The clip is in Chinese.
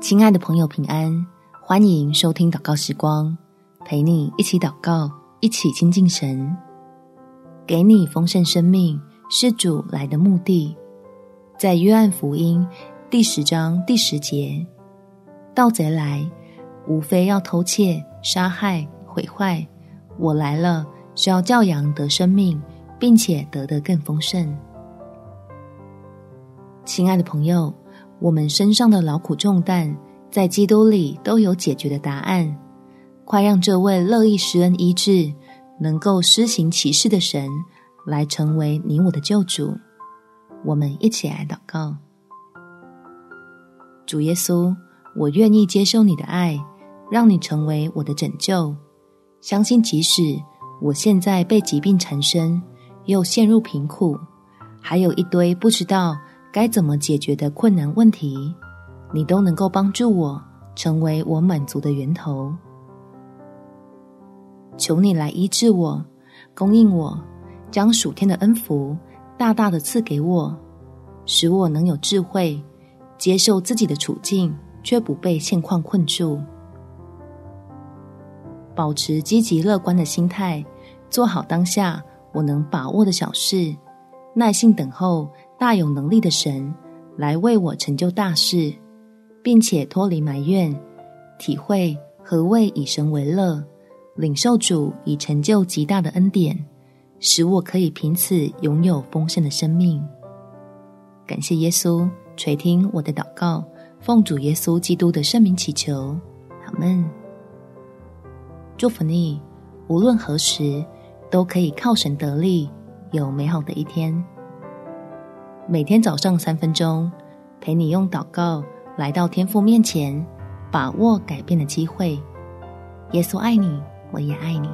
亲爱的朋友，平安！欢迎收听祷告时光，陪你一起祷告，一起亲近神。给你丰盛生命是主来的目的。在约翰福音第十章第十节，盗贼来，无非要偷窃、杀害、毁坏。我来了，是要叫羊得生命，并且得的更丰盛。亲爱的朋友。我们身上的劳苦重担，在基督里都有解决的答案。快让这位乐意施恩医治、能够施行奇事的神，来成为你我的救主。我们一起来祷告：主耶稣，我愿意接受你的爱，让你成为我的拯救。相信即使我现在被疾病缠身，又陷入贫苦，还有一堆不知道。该怎么解决的困难问题，你都能够帮助我，成为我满足的源头。求你来医治我，供应我，将属天的恩福大大的赐给我，使我能有智慧，接受自己的处境，却不被现况困住。保持积极乐观的心态，做好当下我能把握的小事，耐心等候。大有能力的神来为我成就大事，并且脱离埋怨，体会何谓以神为乐，领受主以成就极大的恩典，使我可以凭此拥有丰盛的生命。感谢耶稣垂听我的祷告，奉主耶稣基督的圣名祈求，阿门。祝福你，无论何时都可以靠神得力，有美好的一天。每天早上三分钟，陪你用祷告来到天父面前，把握改变的机会。耶稣爱你，我也爱你。